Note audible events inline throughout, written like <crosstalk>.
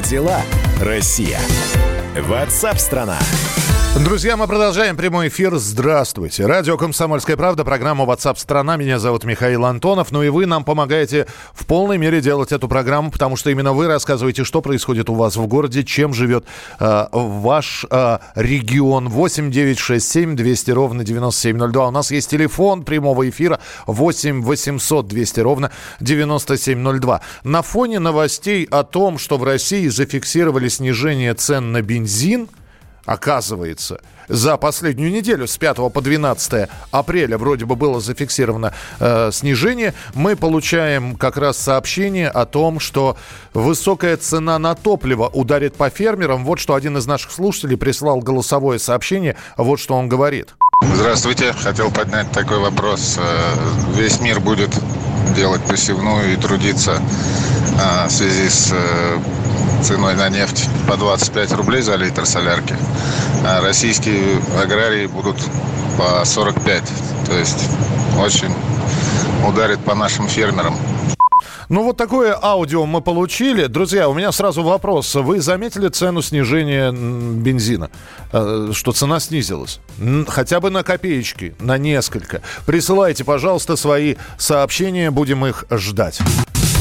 Дела, Россия? Ватсап-страна! Друзья, мы продолжаем прямой эфир. Здравствуйте. Радио «Комсомольская правда», программа WhatsApp страна Меня зовут Михаил Антонов. Ну и вы нам помогаете в полной мере делать эту программу, потому что именно вы рассказываете, что происходит у вас в городе, чем живет э, ваш э, регион. 8 9 6 7 200 ровно 9702. У нас есть телефон прямого эфира 8 800 200 ровно 9702. На фоне новостей о том, что в России зафиксировали снижение цен на бензин – оказывается, за последнюю неделю с 5 по 12 апреля вроде бы было зафиксировано э, снижение, мы получаем как раз сообщение о том, что высокая цена на топливо ударит по фермерам. Вот что один из наших слушателей прислал голосовое сообщение, вот что он говорит. Здравствуйте, хотел поднять такой вопрос. Э, весь мир будет делать посевную и трудиться э, в связи с э, ценой на нефть по 25 рублей за литр солярки, а российские аграрии будут по 45. То есть очень ударит по нашим фермерам. Ну, вот такое аудио мы получили. Друзья, у меня сразу вопрос. Вы заметили цену снижения бензина? Э, что цена снизилась? Хотя бы на копеечки, на несколько. Присылайте, пожалуйста, свои сообщения. Будем их ждать.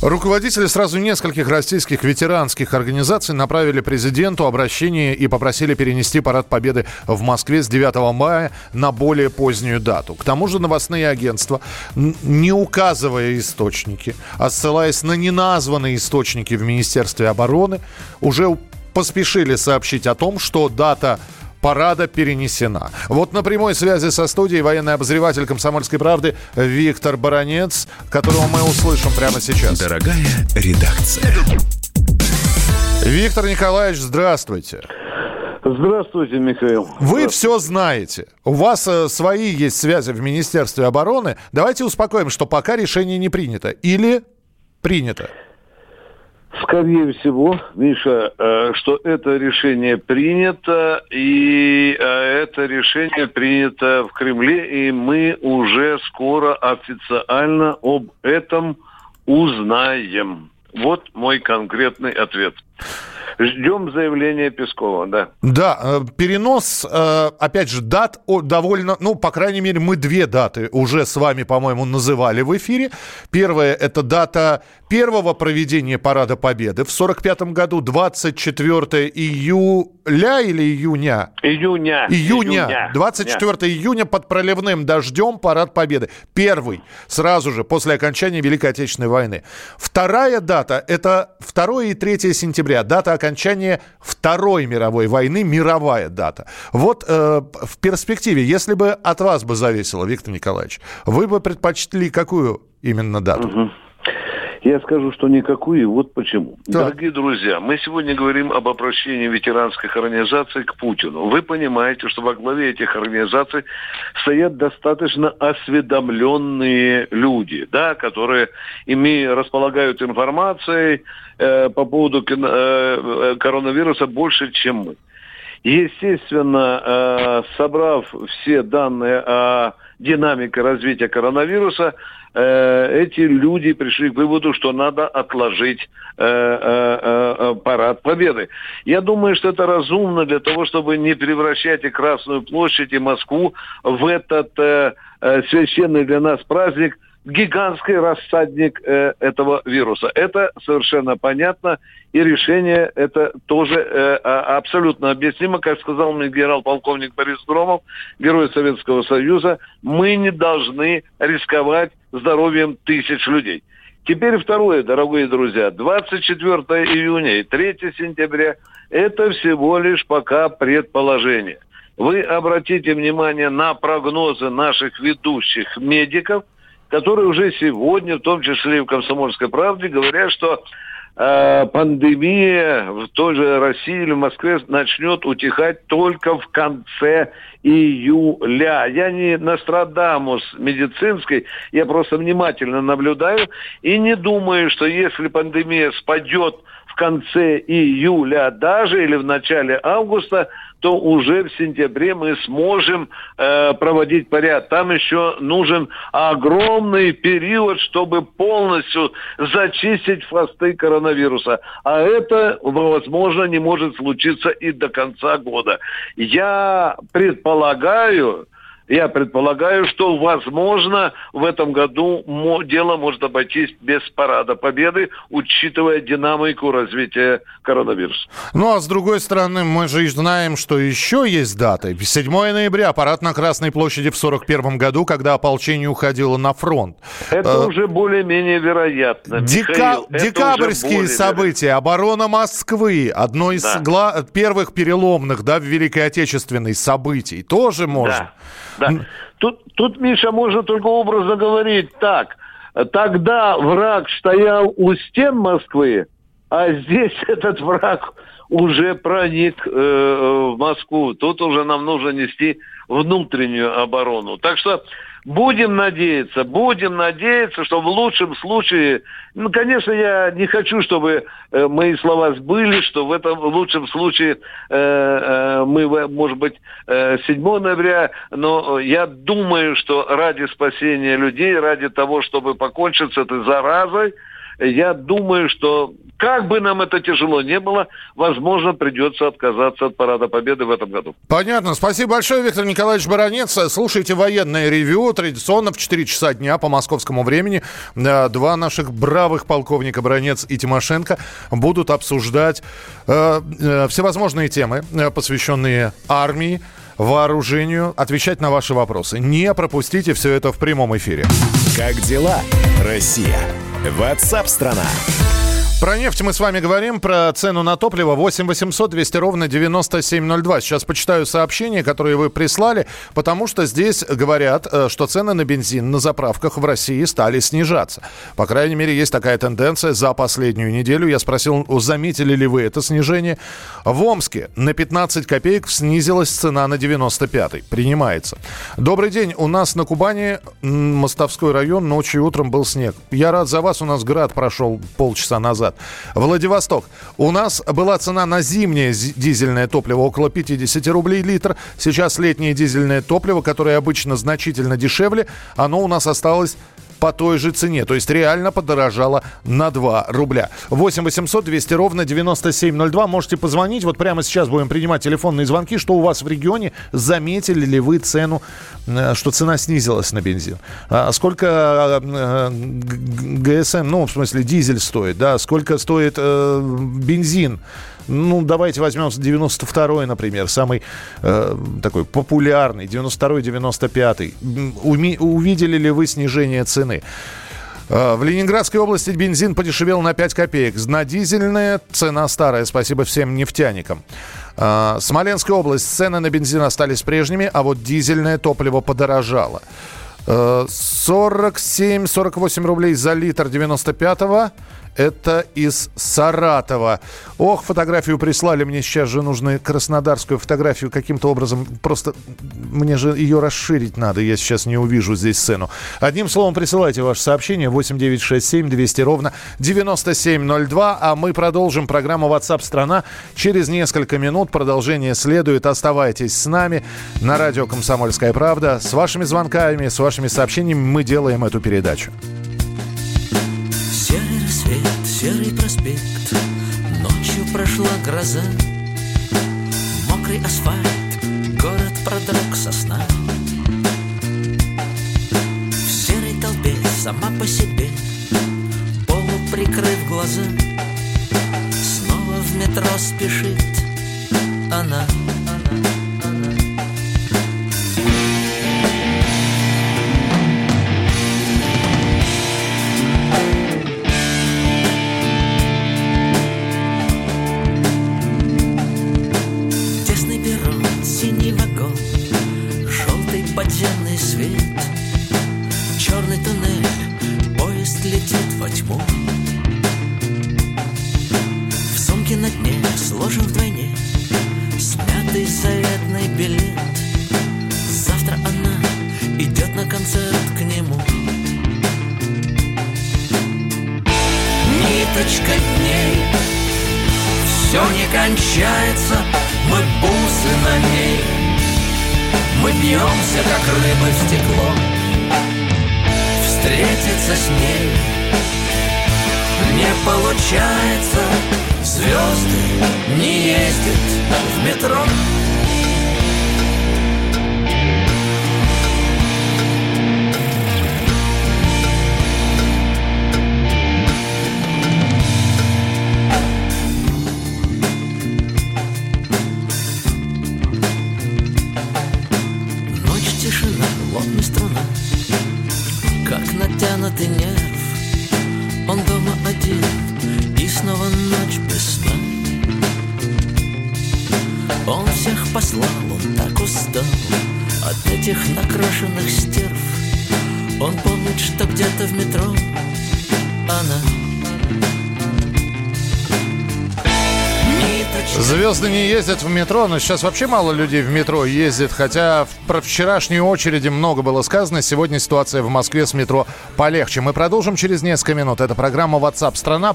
Руководители сразу нескольких российских ветеранских организаций направили президенту обращение и попросили перенести парад Победы в Москве с 9 мая на более позднюю дату. К тому же новостные агентства, не указывая источники, а ссылаясь на неназванные источники в Министерстве обороны, уже поспешили сообщить о том, что дата парада перенесена. Вот на прямой связи со студией военный обозреватель «Комсомольской правды» Виктор Баранец, которого мы услышим прямо сейчас. Дорогая редакция. Виктор Николаевич, здравствуйте. Здравствуйте, Михаил. Вы все знаете. У вас э, свои есть связи в Министерстве обороны. Давайте успокоим, что пока решение не принято. Или принято? Скорее всего, Миша, э, что это решение принято, и э, это решение принято в Кремле, и мы уже скоро официально об этом узнаем. Вот мой конкретный ответ. Ждем заявления Пескова, да. Да, э, перенос, опять же, дат довольно, ну, по крайней мере, мы две даты уже с вами, по-моему, называли в эфире. Первая – это дата первого проведения Парада Победы в 1945 году, 24 июля или июня? Июня. Июня. июня. 24 Июня. июня под проливным дождем Парад Победы. Первый, сразу же, после окончания Великой Отечественной войны. Вторая дата – это 2 и 3 сентября, дата окончания Второй мировой войны, мировая дата. Вот э, в перспективе, если бы от вас бы зависело, Виктор Николаевич, вы бы предпочли какую именно дату? Угу. Я скажу, что никакую, вот почему. Да. Дорогие друзья, мы сегодня говорим об обращении ветеранских организаций к Путину. Вы понимаете, что во главе этих организаций стоят достаточно осведомленные люди, да, которые имея, располагают информацией э, по поводу э, э, коронавируса больше, чем мы. Естественно, э, собрав все данные о динамике развития коронавируса, э, эти люди пришли к выводу, что надо отложить э, парад Победы. Я думаю, что это разумно для того, чтобы не превращать и Красную площадь, и Москву в этот священный для нас праздник – гигантский рассадник э, этого вируса. Это совершенно понятно, и решение это тоже э, а, абсолютно объяснимо. Как сказал мне генерал-полковник Борис Громов, герой Советского Союза, мы не должны рисковать здоровьем тысяч людей. Теперь второе, дорогие друзья, 24 июня и 3 сентября – это всего лишь пока предположение. Вы обратите внимание на прогнозы наших ведущих медиков – которые уже сегодня, в том числе и в «Комсомольской правде», говорят, что э, пандемия в той же России или Москве начнет утихать только в конце июля. Я не Нострадамус медицинской, я просто внимательно наблюдаю и не думаю, что если пандемия спадет в конце июля даже или в начале августа, то уже в сентябре мы сможем э, проводить порядок. Там еще нужен огромный период, чтобы полностью зачистить фасты коронавируса. А это, возможно, не может случиться и до конца года. Я предполагаю, я предполагаю, что, возможно, в этом году дело может обойтись без парада победы, учитывая динамику развития коронавируса. Ну, а с другой стороны, мы же знаем, что еще есть даты. 7 ноября, парад на Красной площади в 41 году, когда ополчение уходило на фронт. Это э, уже более-менее вероятно. Дека... Михаил, декабрьские события, оборона Москвы, одно из да. гла... первых переломных да, в Великой Отечественной событий, тоже можно. Да. Да. Тут, тут, Миша, можно только образно говорить так. Тогда враг стоял у стен Москвы, а здесь <laughs> этот враг уже проник э, в Москву. Тут уже нам нужно нести внутреннюю оборону. Так что Будем надеяться, будем надеяться, что в лучшем случае, ну, конечно, я не хочу, чтобы э, мои слова сбылись, что в этом лучшем случае э, э, мы, может быть, э, 7 ноября, но я думаю, что ради спасения людей, ради того, чтобы покончить с этой заразой, я думаю, что как бы нам это тяжело не было, возможно, придется отказаться от Парада Победы в этом году. Понятно. Спасибо большое, Виктор Николаевич Баранец. Слушайте военное ревю традиционно в 4 часа дня по московскому времени. Два наших бравых полковника Баранец и Тимошенко будут обсуждать э, э, всевозможные темы, э, посвященные армии, вооружению, отвечать на ваши вопросы. Не пропустите все это в прямом эфире. Как дела, Россия? Ватсап-страна! Про нефть мы с вами говорим, про цену на топливо 8 800 200 ровно 9702. Сейчас почитаю сообщения, которые вы прислали, потому что здесь говорят, э, что цены на бензин на заправках в России стали снижаться. По крайней мере, есть такая тенденция за последнюю неделю. Я спросил, заметили ли вы это снижение. В Омске на 15 копеек снизилась цена на 95. Принимается. Добрый день. У нас на Кубани Мостовской район ночью и утром был снег. Я рад за вас. У нас град прошел полчаса назад назад. Владивосток. У нас была цена на зимнее дизельное топливо около 50 рублей литр. Сейчас летнее дизельное топливо, которое обычно значительно дешевле, оно у нас осталось по той же цене. То есть реально подорожало на 2 рубля. 8 800 200 ровно 9702. Можете позвонить. Вот прямо сейчас будем принимать телефонные звонки. Что у вас в регионе? Заметили ли вы цену, э, что цена снизилась на бензин? А сколько э, ГСМ, ну, в смысле, дизель стоит, да? Сколько стоит э, бензин? Ну, давайте возьмем 92-й, например, самый э, такой популярный, 92-й, 95-й. Увидели ли вы снижение цены? Э, в Ленинградской области бензин подешевел на 5 копеек. На дизельная цена старая. Спасибо всем нефтяникам. Э, Смоленская область. Цены на бензин остались прежними, а вот дизельное топливо подорожало. 47-48 э, рублей за литр 95-го. Это из Саратова. Ох, фотографию прислали. Мне сейчас же нужно краснодарскую фотографию каким-то образом. Просто мне же ее расширить надо. Я сейчас не увижу здесь сцену. Одним словом, присылайте ваше сообщение 8967 200 ровно 9702. А мы продолжим программу WhatsApp страна через несколько минут. Продолжение следует. Оставайтесь с нами на радио «Комсомольская правда». С вашими звонками, с вашими сообщениями мы делаем эту передачу серый проспект. Ночью прошла гроза. Мокрый асфальт, город продрог со В серой толпе сама по себе Полу прикрыв глаза Снова в метро спешит она. Мы бьемся, как рыбы в стекло. Встретиться с ней не получается. Звезды не ездят в метро не ездят в метро, но сейчас вообще мало людей в метро ездит, хотя про вчерашние очереди много было сказано. Сегодня ситуация в Москве с метро полегче. Мы продолжим через несколько минут. Это программа WhatsApp страна.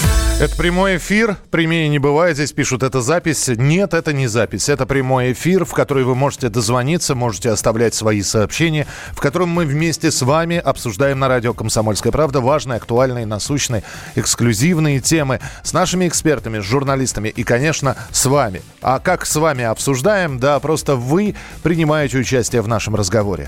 это прямой эфир. Прямее не бывает. Здесь пишут, это запись. Нет, это не запись. Это прямой эфир, в который вы можете дозвониться, можете оставлять свои сообщения, в котором мы вместе с вами обсуждаем на радио «Комсомольская правда» важные, актуальные, насущные, эксклюзивные темы с нашими экспертами, с журналистами и, конечно, с вами. А как с вами обсуждаем? Да, просто вы принимаете участие в нашем разговоре.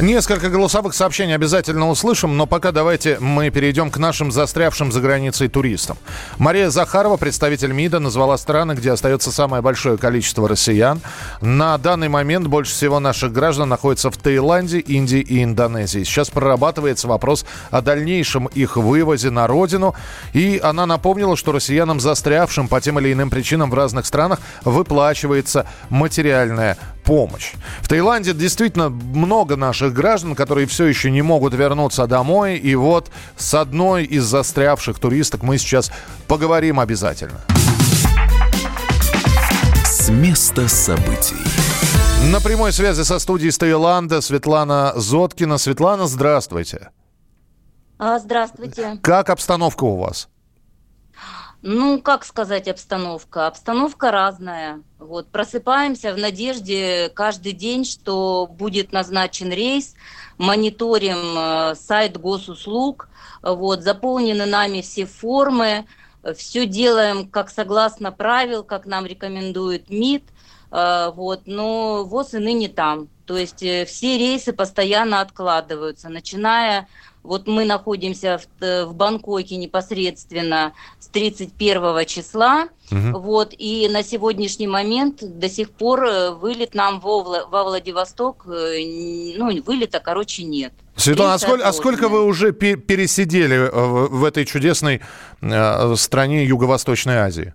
Несколько голосовых сообщений обязательно услышим, но пока давайте мы перейдем к нашим застрявшим за границей туристам. Мария Захарова, представитель МИДа, назвала страны, где остается самое большое количество россиян. На данный момент больше всего наших граждан находится в Таиланде, Индии и Индонезии. Сейчас прорабатывается вопрос о дальнейшем их вывозе на родину. И она напомнила, что россиянам, застрявшим по тем или иным причинам в разных странах, выплачивается материальная помощь. В Таиланде действительно много наших граждан, которые все еще не могут вернуться домой. И вот с одной из застрявших туристок мы сейчас поговорим обязательно. С места событий. На прямой связи со студией из Таиланда Светлана Зоткина. Светлана, здравствуйте. А, здравствуйте. Как обстановка у вас? Ну, как сказать обстановка? Обстановка разная. Вот, просыпаемся в надежде каждый день, что будет назначен рейс, мониторим э, сайт госуслуг, вот, заполнены нами все формы, все делаем как согласно правил, как нам рекомендует МИД, э, вот, но ВОЗ и ныне там. То есть э, все рейсы постоянно откладываются, начиная вот мы находимся в, э, в Бангкоке непосредственно с 31 числа. Угу. Вот, и на сегодняшний момент до сих пор э, вылет нам во, во Владивосток, э, ну, вылета, короче, нет. Светлана, а сколько, а сколько вы уже пересидели в этой чудесной стране Юго-Восточной Азии?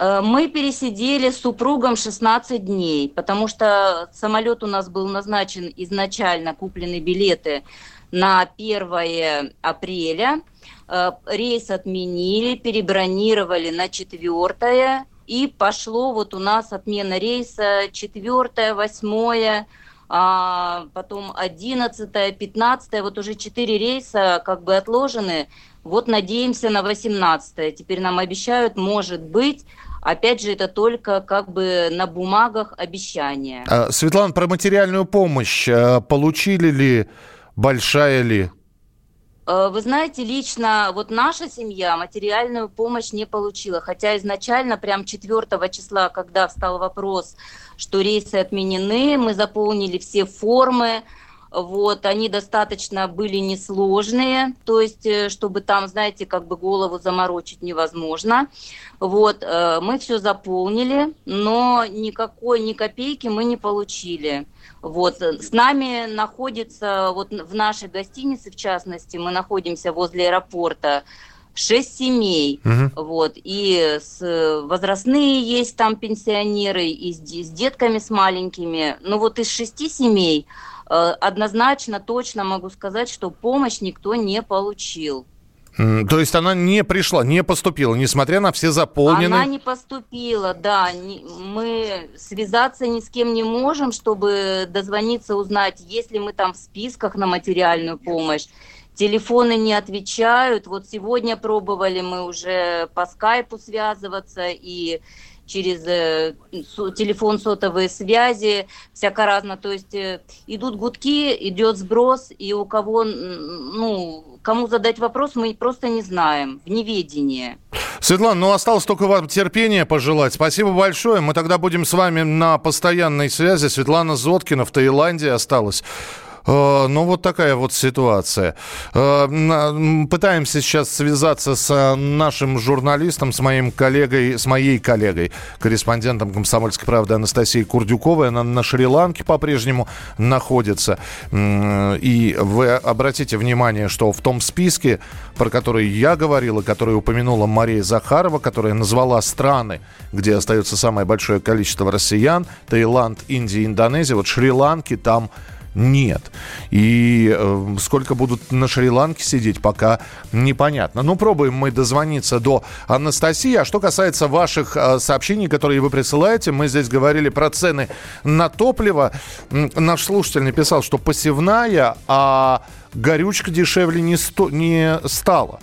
Мы пересидели с супругом 16 дней, потому что самолет у нас был назначен изначально, куплены билеты на 1 апреля. Э, рейс отменили, перебронировали на 4 и пошло вот у нас отмена рейса 4, 8, а потом 11, 15, вот уже 4 рейса как бы отложены. Вот надеемся на 18. Теперь нам обещают, может быть, Опять же, это только как бы на бумагах обещания. А, Светлана, про материальную помощь э, получили ли большая ли? Э, вы знаете, лично вот наша семья материальную помощь не получила, хотя изначально прям 4 числа, когда встал вопрос, что рейсы отменены, мы заполнили все формы, вот, они достаточно были несложные, то есть, э, чтобы там, знаете, как бы голову заморочить невозможно. Вот, э, мы все заполнили, но никакой, ни копейки мы не получили. Вот, с нами находится, вот в нашей гостинице, в частности, мы находимся возле аэропорта, шесть семей, угу. вот, и с, возрастные есть там пенсионеры, и с, с детками с маленькими, но вот из шести семей э, однозначно, точно могу сказать, что помощь никто не получил. То есть она не пришла, не поступила, несмотря на все заполненные... Она не поступила, да. Мы связаться ни с кем не можем, чтобы дозвониться, узнать, есть ли мы там в списках на материальную помощь. Телефоны не отвечают. Вот сегодня пробовали мы уже по скайпу связываться и через э, телефон сотовой связи, всяко разно. То есть э, идут гудки, идет сброс, и у кого, ну, кому задать вопрос, мы просто не знаем, в неведении. Светлана, ну осталось только вам терпения пожелать. Спасибо большое. Мы тогда будем с вами на постоянной связи. Светлана Зоткина в Таиланде осталась. Э, ну, вот такая вот ситуация. Э, пытаемся сейчас связаться с э, нашим журналистом, с моим коллегой, с моей коллегой, корреспондентом «Комсомольской правды» Анастасией Курдюковой. Она на Шри-Ланке по-прежнему находится. И вы обратите внимание, что в том списке, про который я говорил, и который упомянула Мария Захарова, которая назвала страны, где остается самое большое количество россиян, Таиланд, Индия, Индонезия, вот Шри-Ланки там нет. И э, сколько будут на Шри-Ланке сидеть, пока непонятно. Ну, пробуем мы дозвониться до Анастасии. А что касается ваших э, сообщений, которые вы присылаете, мы здесь говорили про цены на топливо. Наш слушатель написал, что посевная, а горючка дешевле не, сто, не стала.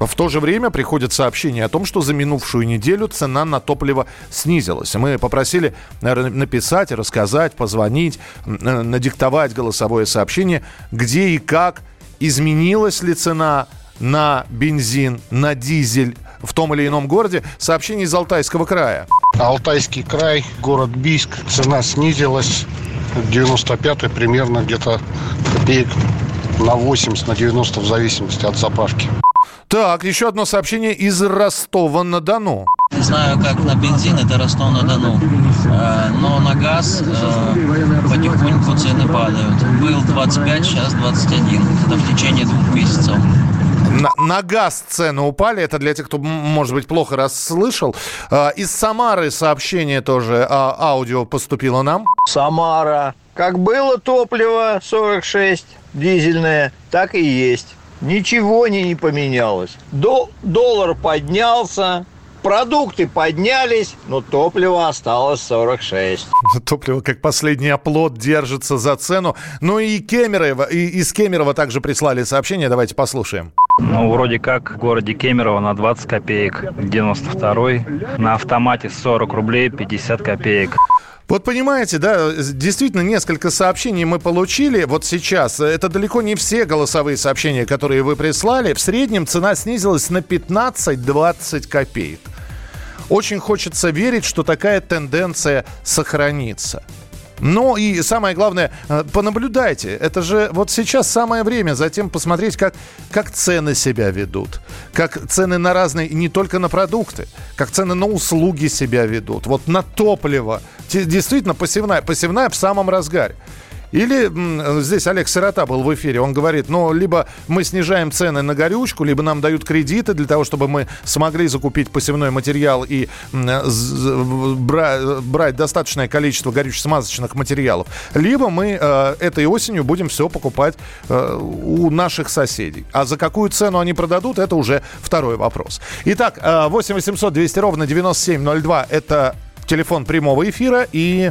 В то же время приходит сообщение о том, что за минувшую неделю цена на топливо снизилась. Мы попросили написать, рассказать, позвонить, надиктовать голосовое сообщение, где и как изменилась ли цена на бензин, на дизель в том или ином городе. Сообщение из Алтайского края. Алтайский край, город Бийск. Цена снизилась. 95 примерно где-то копеек на 80, на 90 в зависимости от заправки. Так, еще одно сообщение из Ростова-на-Дону. Не знаю, как на бензин, это Ростов-на-Дону. Э, но на газ э, потихоньку цены падают. Был 25, сейчас 21. Это в течение двух месяцев. На, на газ цены упали. Это для тех, кто, может быть, плохо расслышал. Э, из Самары сообщение тоже а, аудио поступило нам. Самара. Как было топливо 46 дизельное, так и есть. Ничего не, не поменялось. До, доллар поднялся, продукты поднялись, но топливо осталось 46. <laughs> Топливо как последний оплот держится за цену. Ну и Кемерово, и из Кемерово также прислали сообщение. Давайте послушаем. Ну, вроде как в городе Кемерово на 20 копеек, 92-й. На автомате 40 рублей 50 копеек. Вот понимаете, да, действительно несколько сообщений мы получили вот сейчас. Это далеко не все голосовые сообщения, которые вы прислали. В среднем цена снизилась на 15-20 копеек. Очень хочется верить, что такая тенденция сохранится. Но и самое главное, э, понаблюдайте. Это же вот сейчас самое время затем посмотреть, как, как цены себя ведут. Как цены на разные, не только на продукты, как цены на услуги себя ведут. Вот на топливо. Действительно, посевная, посевная в самом разгаре. Или здесь Олег Сирота был в эфире, он говорит, ну, либо мы снижаем цены на горючку, либо нам дают кредиты для того, чтобы мы смогли закупить посевной материал и брать достаточное количество горюче-смазочных материалов. Либо мы э, этой осенью будем все покупать э, у наших соседей. А за какую цену они продадут, это уже второй вопрос. Итак, э, 8 800 200 ровно 9702 это телефон прямого эфира и...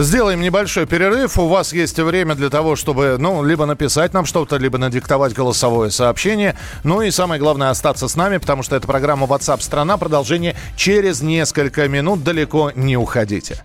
Сделаем небольшой перерыв. У вас есть время для того, чтобы, ну, либо написать нам что-то, либо надиктовать голосовое сообщение. Ну и самое главное, остаться с нами, потому что это программа WhatsApp страна. Продолжение через несколько минут. Далеко не уходите.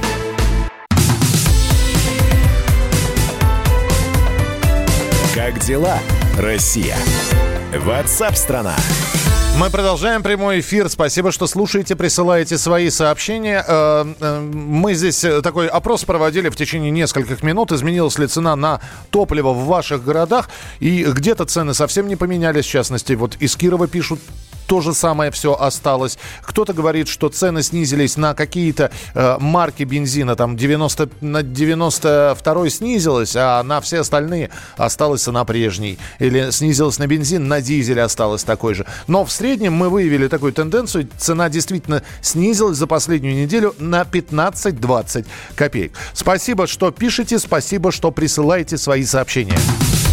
Как дела, Россия? Ватсап-страна! Мы продолжаем прямой эфир. Спасибо, что слушаете, присылаете свои сообщения. Э, э, Мы здесь э, такой опрос проводили в течение нескольких минут. Изменилась ли цена на топливо в ваших городах? И где-то цены совсем не поменялись. В частности, вот из Кирова пишут, то же самое все осталось. Кто-то говорит, что цены снизились на какие-то э, марки бензина, там 90, на 92 снизилась, а на все остальные осталась цена прежней. Или снизилась на бензин, на дизель осталась такой же. Но в среднем мы выявили такую тенденцию. Цена действительно снизилась за последнюю неделю на 15-20 копеек. Спасибо, что пишете, спасибо, что присылаете свои сообщения.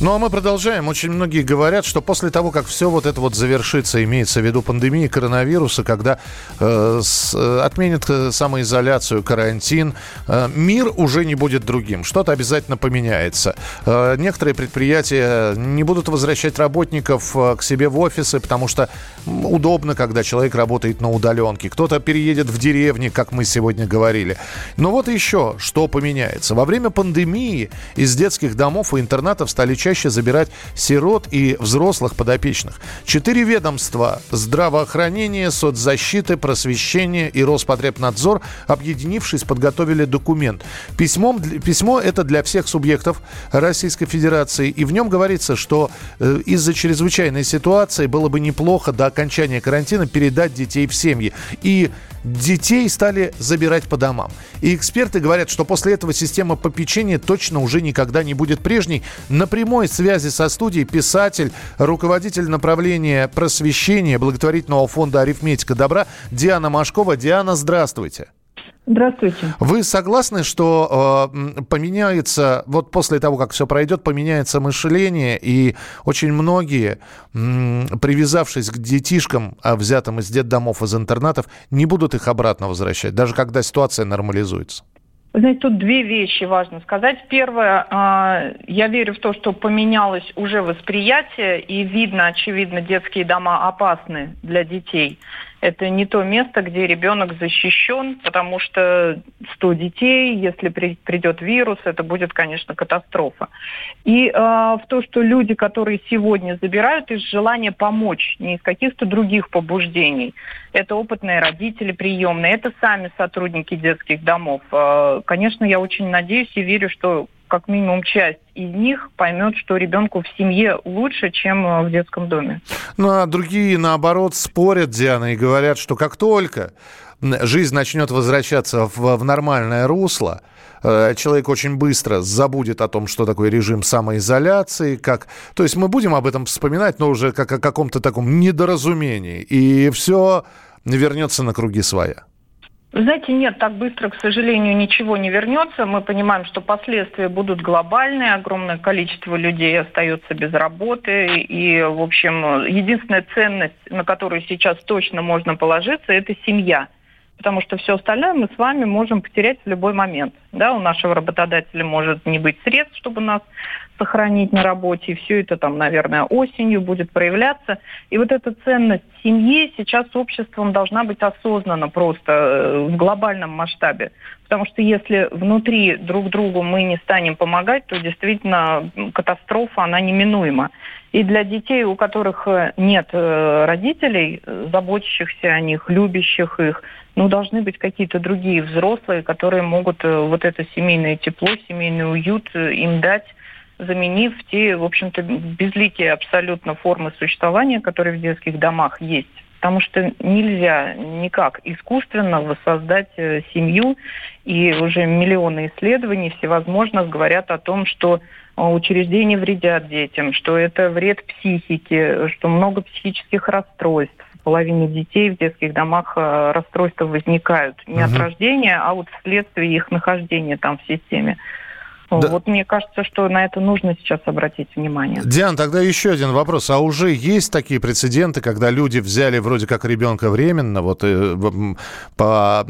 Ну а мы продолжаем. Очень многие говорят, что после того, как все вот это вот завершится, имеется в виду пандемии коронавируса, когда э, с, э, отменят э, самоизоляцию, карантин, э, мир уже не будет другим. Что-то обязательно поменяется. Э, некоторые предприятия не будут возвращать работников э, к себе в офисы, потому что удобно, когда человек работает на удаленке. Кто-то переедет в деревни, как мы сегодня говорили. Но вот еще что поменяется. Во время пандемии из детских домов и интернатов стали чаще забирать сирот и взрослых подопечных. Четыре ведомства – здравоохранение, соцзащиты, просвещение и Роспотребнадзор, объединившись, подготовили документ. Письмом, письмо это для всех субъектов Российской Федерации, и в нем говорится, что э, из-за чрезвычайной ситуации было бы неплохо до окончания карантина передать детей в семьи. И детей стали забирать по домам. И эксперты говорят, что после этого система попечения точно уже никогда не будет прежней. На прямой связи со студией писатель, руководитель направления просвещения благотворительного фонда «Арифметика добра» Диана Машкова. Диана, здравствуйте. Здравствуйте. Вы согласны, что э, поменяется, вот после того, как все пройдет, поменяется мышление, и очень многие, м, привязавшись к детишкам, а взятым из детдомов, из интернатов, не будут их обратно возвращать, даже когда ситуация нормализуется? Знаете, тут две вещи важно сказать. Первое, э, я верю в то, что поменялось уже восприятие, и видно, очевидно, детские дома опасны для детей это не то место, где ребенок защищен, потому что 100 детей, если при, придет вирус, это будет, конечно, катастрофа. И э, в то, что люди, которые сегодня забирают из желания помочь, не из каких-то других побуждений, это опытные родители приемные, это сами сотрудники детских домов. Э, конечно, я очень надеюсь и верю, что как минимум часть из них поймет, что ребенку в семье лучше, чем э, в детском доме. Ну а другие, наоборот, спорят, Диана, и говорят, что как только жизнь начнет возвращаться в, в нормальное русло, э, человек очень быстро забудет о том, что такое режим самоизоляции, как... То есть мы будем об этом вспоминать, но уже как о каком-то таком недоразумении, и все вернется на круги своя. Вы знаете, нет, так быстро, к сожалению, ничего не вернется. Мы понимаем, что последствия будут глобальные, огромное количество людей остается без работы. И, в общем, единственная ценность, на которую сейчас точно можно положиться, это семья. Потому что все остальное мы с вами можем потерять в любой момент. Да, у нашего работодателя может не быть средств, чтобы нас сохранить на работе, и все это там, наверное, осенью будет проявляться. И вот эта ценность семьи сейчас обществом должна быть осознана просто э, в глобальном масштабе. Потому что если внутри друг другу мы не станем помогать, то действительно катастрофа, она неминуема. И для детей, у которых э, нет э, родителей, заботящихся о них, любящих их, ну, должны быть какие-то другие взрослые, которые могут вот это семейное тепло, семейный уют им дать заменив те, в общем-то, безликие абсолютно формы существования, которые в детских домах есть. Потому что нельзя никак искусственно воссоздать э, семью, и уже миллионы исследований всевозможных говорят о том, что э, учреждения вредят детям, что это вред психике, что много психических расстройств. Половине детей в детских домах э, расстройства возникают не угу. от рождения, а вот вследствие их нахождения там в системе. Да. Вот мне кажется, что на это нужно сейчас обратить внимание. Диан, тогда еще один вопрос. А уже есть такие прецеденты, когда люди взяли вроде как ребенка временно, вот э, по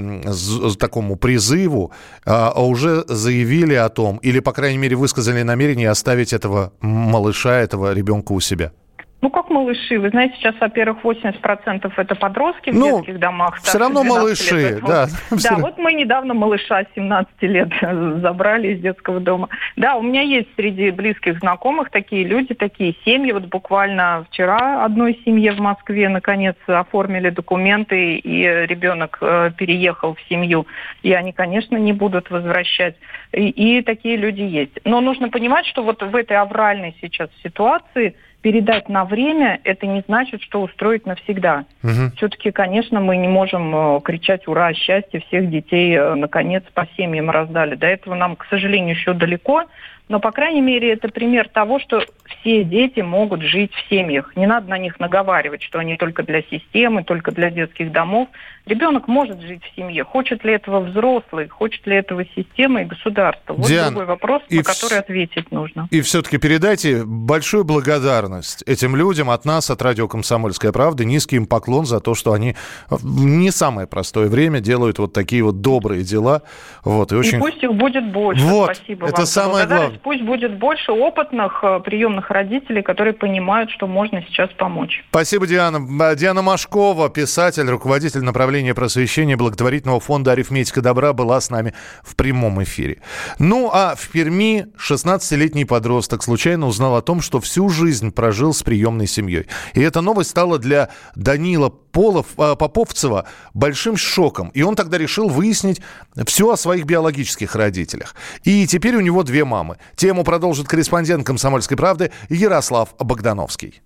такому призыву, а, а уже заявили о том, или, по крайней мере, высказали намерение оставить этого малыша, этого ребенка у себя? Ну, как малыши. Вы знаете, сейчас, во-первых, 80% это подростки в ну, детских домах. Все равно малыши, лет. да. <laughs> Да, вот мы недавно малыша 17 лет <laughs> забрали из детского дома. Да, у меня есть среди близких знакомых такие люди, такие семьи. Вот буквально вчера одной семье в Москве наконец оформили документы, и ребенок э, переехал в семью. И они, конечно, не будут возвращать. И, и такие люди есть. Но нужно понимать, что вот в этой авральной сейчас ситуации – передать на время, это не значит, что устроить навсегда. Угу. Все-таки, конечно, мы не можем э, кричать «Ура! Счастье! Всех детей, э, наконец, по семьям раздали». До этого нам, к сожалению, еще далеко, Но, по крайней мере, это пример того, что все дети могут жить в семьях. Не надо на них наговаривать, что они только для системы, только для детских домов. Ребенок может жить в семье. Хочет ли этого взрослый, хочет ли этого система и государство? Вот Диан, другой вопрос, и на в- который ответить нужно. И все-таки передайте большую благодарность этим людям от нас, от радио «Комсомольская правда». Низкий им поклон за то, что они в не самое простое время делают вот такие вот добрые дела. Вот, и очень... И пусть их будет больше. Вот, Спасибо это вам. самое благодарность. Пусть будет больше опытных э, приемных родителей, которые понимают, что можно сейчас помочь. Спасибо, Диана. А, Диана Машкова, писатель, руководитель направления просвещения благотворительного фонда «Арифметика добра» была с нами в прямом эфире. Ну, а в Перми 16-летний подросток случайно узнал о том, что всю жизнь прожил с приемной семьей. И эта новость стала для Данила Полов, а, Поповцева большим шоком. И он тогда решил выяснить все о своих биологических родителях. И теперь у него две мамы. Тему продолжит корреспондент «Комсомольской правды» Ярослав Богдановский.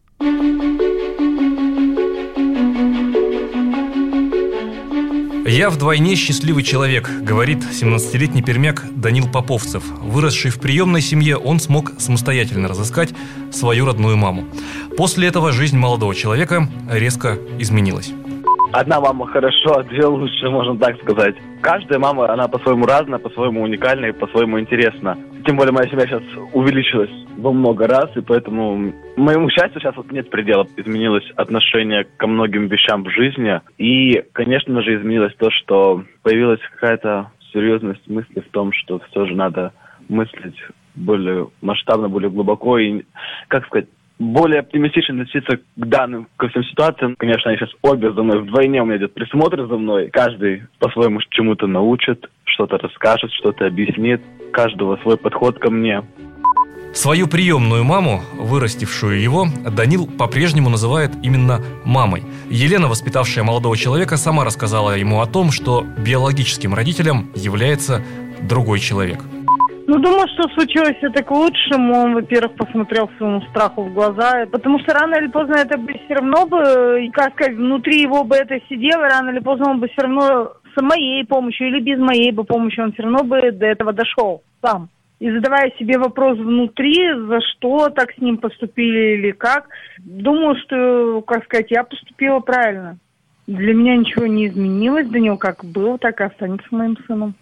«Я вдвойне счастливый человек», — говорит 17-летний пермяк Данил Поповцев. Выросший в приемной семье, он смог самостоятельно разыскать свою родную маму. После этого жизнь молодого человека резко изменилась. Одна мама хорошо, а две лучше, можно так сказать. Каждая мама, она по-своему разная, по-своему уникальна и по-своему интересна. Тем более моя семья сейчас увеличилась во много раз, и поэтому моему счастью сейчас вот нет предела. Изменилось отношение ко многим вещам в жизни. И, конечно же, изменилось то, что появилась какая-то серьезность мысли в том, что все же надо мыслить более масштабно, более глубоко и, как сказать, более оптимистично относиться к данным, ко всем ситуациям. Конечно, они сейчас обе за мной вдвойне, у меня идет присмотр за мной. Каждый по-своему чему-то научит, что-то расскажет, что-то объяснит. Каждого свой подход ко мне. Свою приемную маму, вырастившую его, Данил по-прежнему называет именно мамой. Елена, воспитавшая молодого человека, сама рассказала ему о том, что биологическим родителем является другой человек. Ну, думаю, что случилось это к лучшему. Он, во-первых, посмотрел своему страху в глаза, потому что рано или поздно это бы все равно бы, как сказать, внутри его бы это сидело, рано или поздно он бы все равно с моей помощью или без моей бы помощи, он все равно бы до этого дошел сам. И задавая себе вопрос внутри, за что так с ним поступили или как, думаю, что, как сказать, я поступила правильно. Для меня ничего не изменилось, Данил как был, так и останется моим сыном.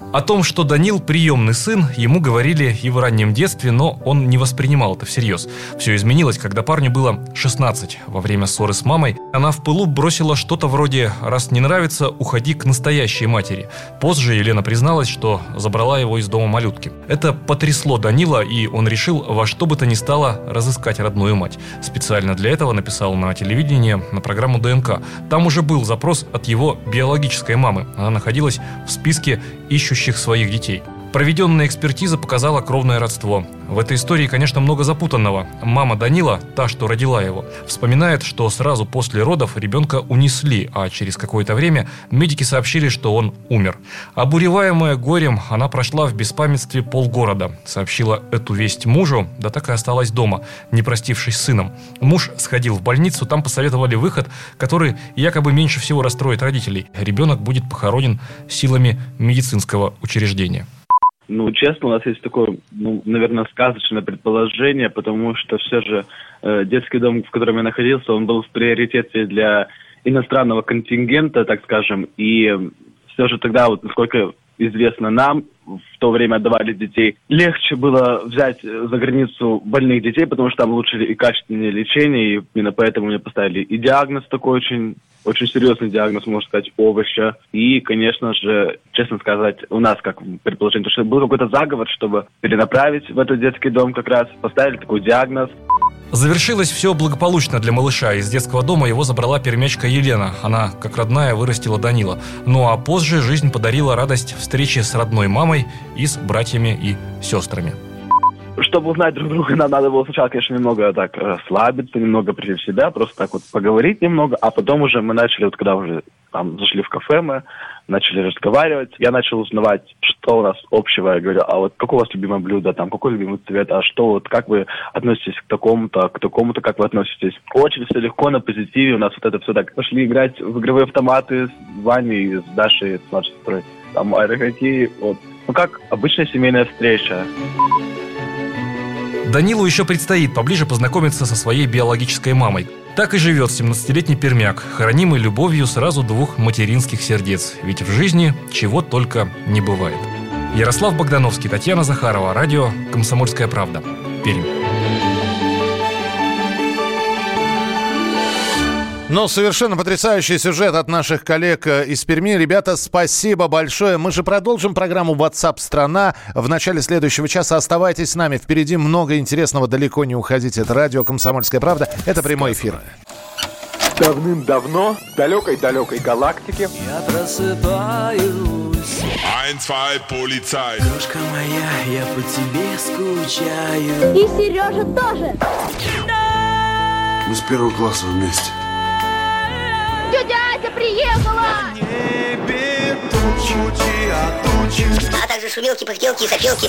О том, что Данил приемный сын, ему говорили и в раннем детстве, но он не воспринимал это всерьез. Все изменилось, когда парню было 16. Во время ссоры с мамой она в пылу бросила что-то вроде «раз не нравится, уходи к настоящей матери». Позже Елена призналась, что забрала его из дома малютки. Это потрясло Данила, и он решил во что бы то ни стало разыскать родную мать. Специально для этого написал на телевидение на программу ДНК. Там уже был запрос от его биологической мамы. Она находилась в списке ищущих своих детей. Проведенная экспертиза показала кровное родство. В этой истории, конечно, много запутанного. Мама Данила, та, что родила его, вспоминает, что сразу после родов ребенка унесли, а через какое-то время медики сообщили, что он умер. Обуреваемая горем, она прошла в беспамятстве полгорода. Сообщила эту весть мужу, да так и осталась дома, не простившись с сыном. Муж сходил в больницу, там посоветовали выход, который якобы меньше всего расстроит родителей. Ребенок будет похоронен силами медицинского учреждения. Ну, честно, у нас есть такое, ну, наверное, сказочное предположение, потому что все же э, детский дом, в котором я находился, он был в приоритете для иностранного контингента, так скажем, и все же тогда, вот, насколько известно нам, в то время отдавали детей. Легче было взять э, за границу больных детей, потому что там лучше и качественнее лечение, и именно поэтому мне поставили и диагноз такой очень очень серьезный диагноз, можно сказать, овоща. И, конечно же, честно сказать, у нас как предположение, то, что был какой-то заговор, чтобы перенаправить в этот детский дом как раз, поставили такой диагноз. Завершилось все благополучно для малыша. Из детского дома его забрала пермячка Елена. Она, как родная, вырастила Данила. Ну а позже жизнь подарила радость встречи с родной мамой и с братьями и сестрами. Чтобы узнать друг друга, нам надо было сначала, конечно, немного так расслабиться, немного прийти в себя, просто так вот поговорить немного, а потом уже мы начали, вот когда уже там зашли в кафе мы, начали разговаривать, я начал узнавать, что у нас общего, я говорю, а вот какое у вас любимое блюдо, там, какой любимый цвет, а что вот, как вы относитесь к такому-то, к такому-то, как вы относитесь. Очень все легко, на позитиве, у нас вот это все так. Пошли играть в игровые автоматы с Ваней, с Дашей, с младшей сестрой, там, аэрохоккей, вот. ну, как обычная семейная встреча. Данилу еще предстоит поближе познакомиться со своей биологической мамой. Так и живет 17-летний пермяк, хранимый любовью сразу двух материнских сердец. Ведь в жизни чего только не бывает. Ярослав Богдановский, Татьяна Захарова, радио «Комсомольская правда». Пермь. Ну, совершенно потрясающий сюжет от наших коллег э, из Перми. Ребята, спасибо большое. Мы же продолжим программу WhatsApp страна в начале следующего часа. Оставайтесь с нами. Впереди много интересного. Далеко не уходите. Это радио «Комсомольская правда». Это прямой эфир. Давным-давно в далекой-далекой галактике Я просыпаюсь Ein, zwei, полицай. Крошка моя, я по тебе скучаю И Сережа тоже. Мы с первого класса вместе. Тетя Ася приехала! А также шумелки, пыхтелки и сопелки.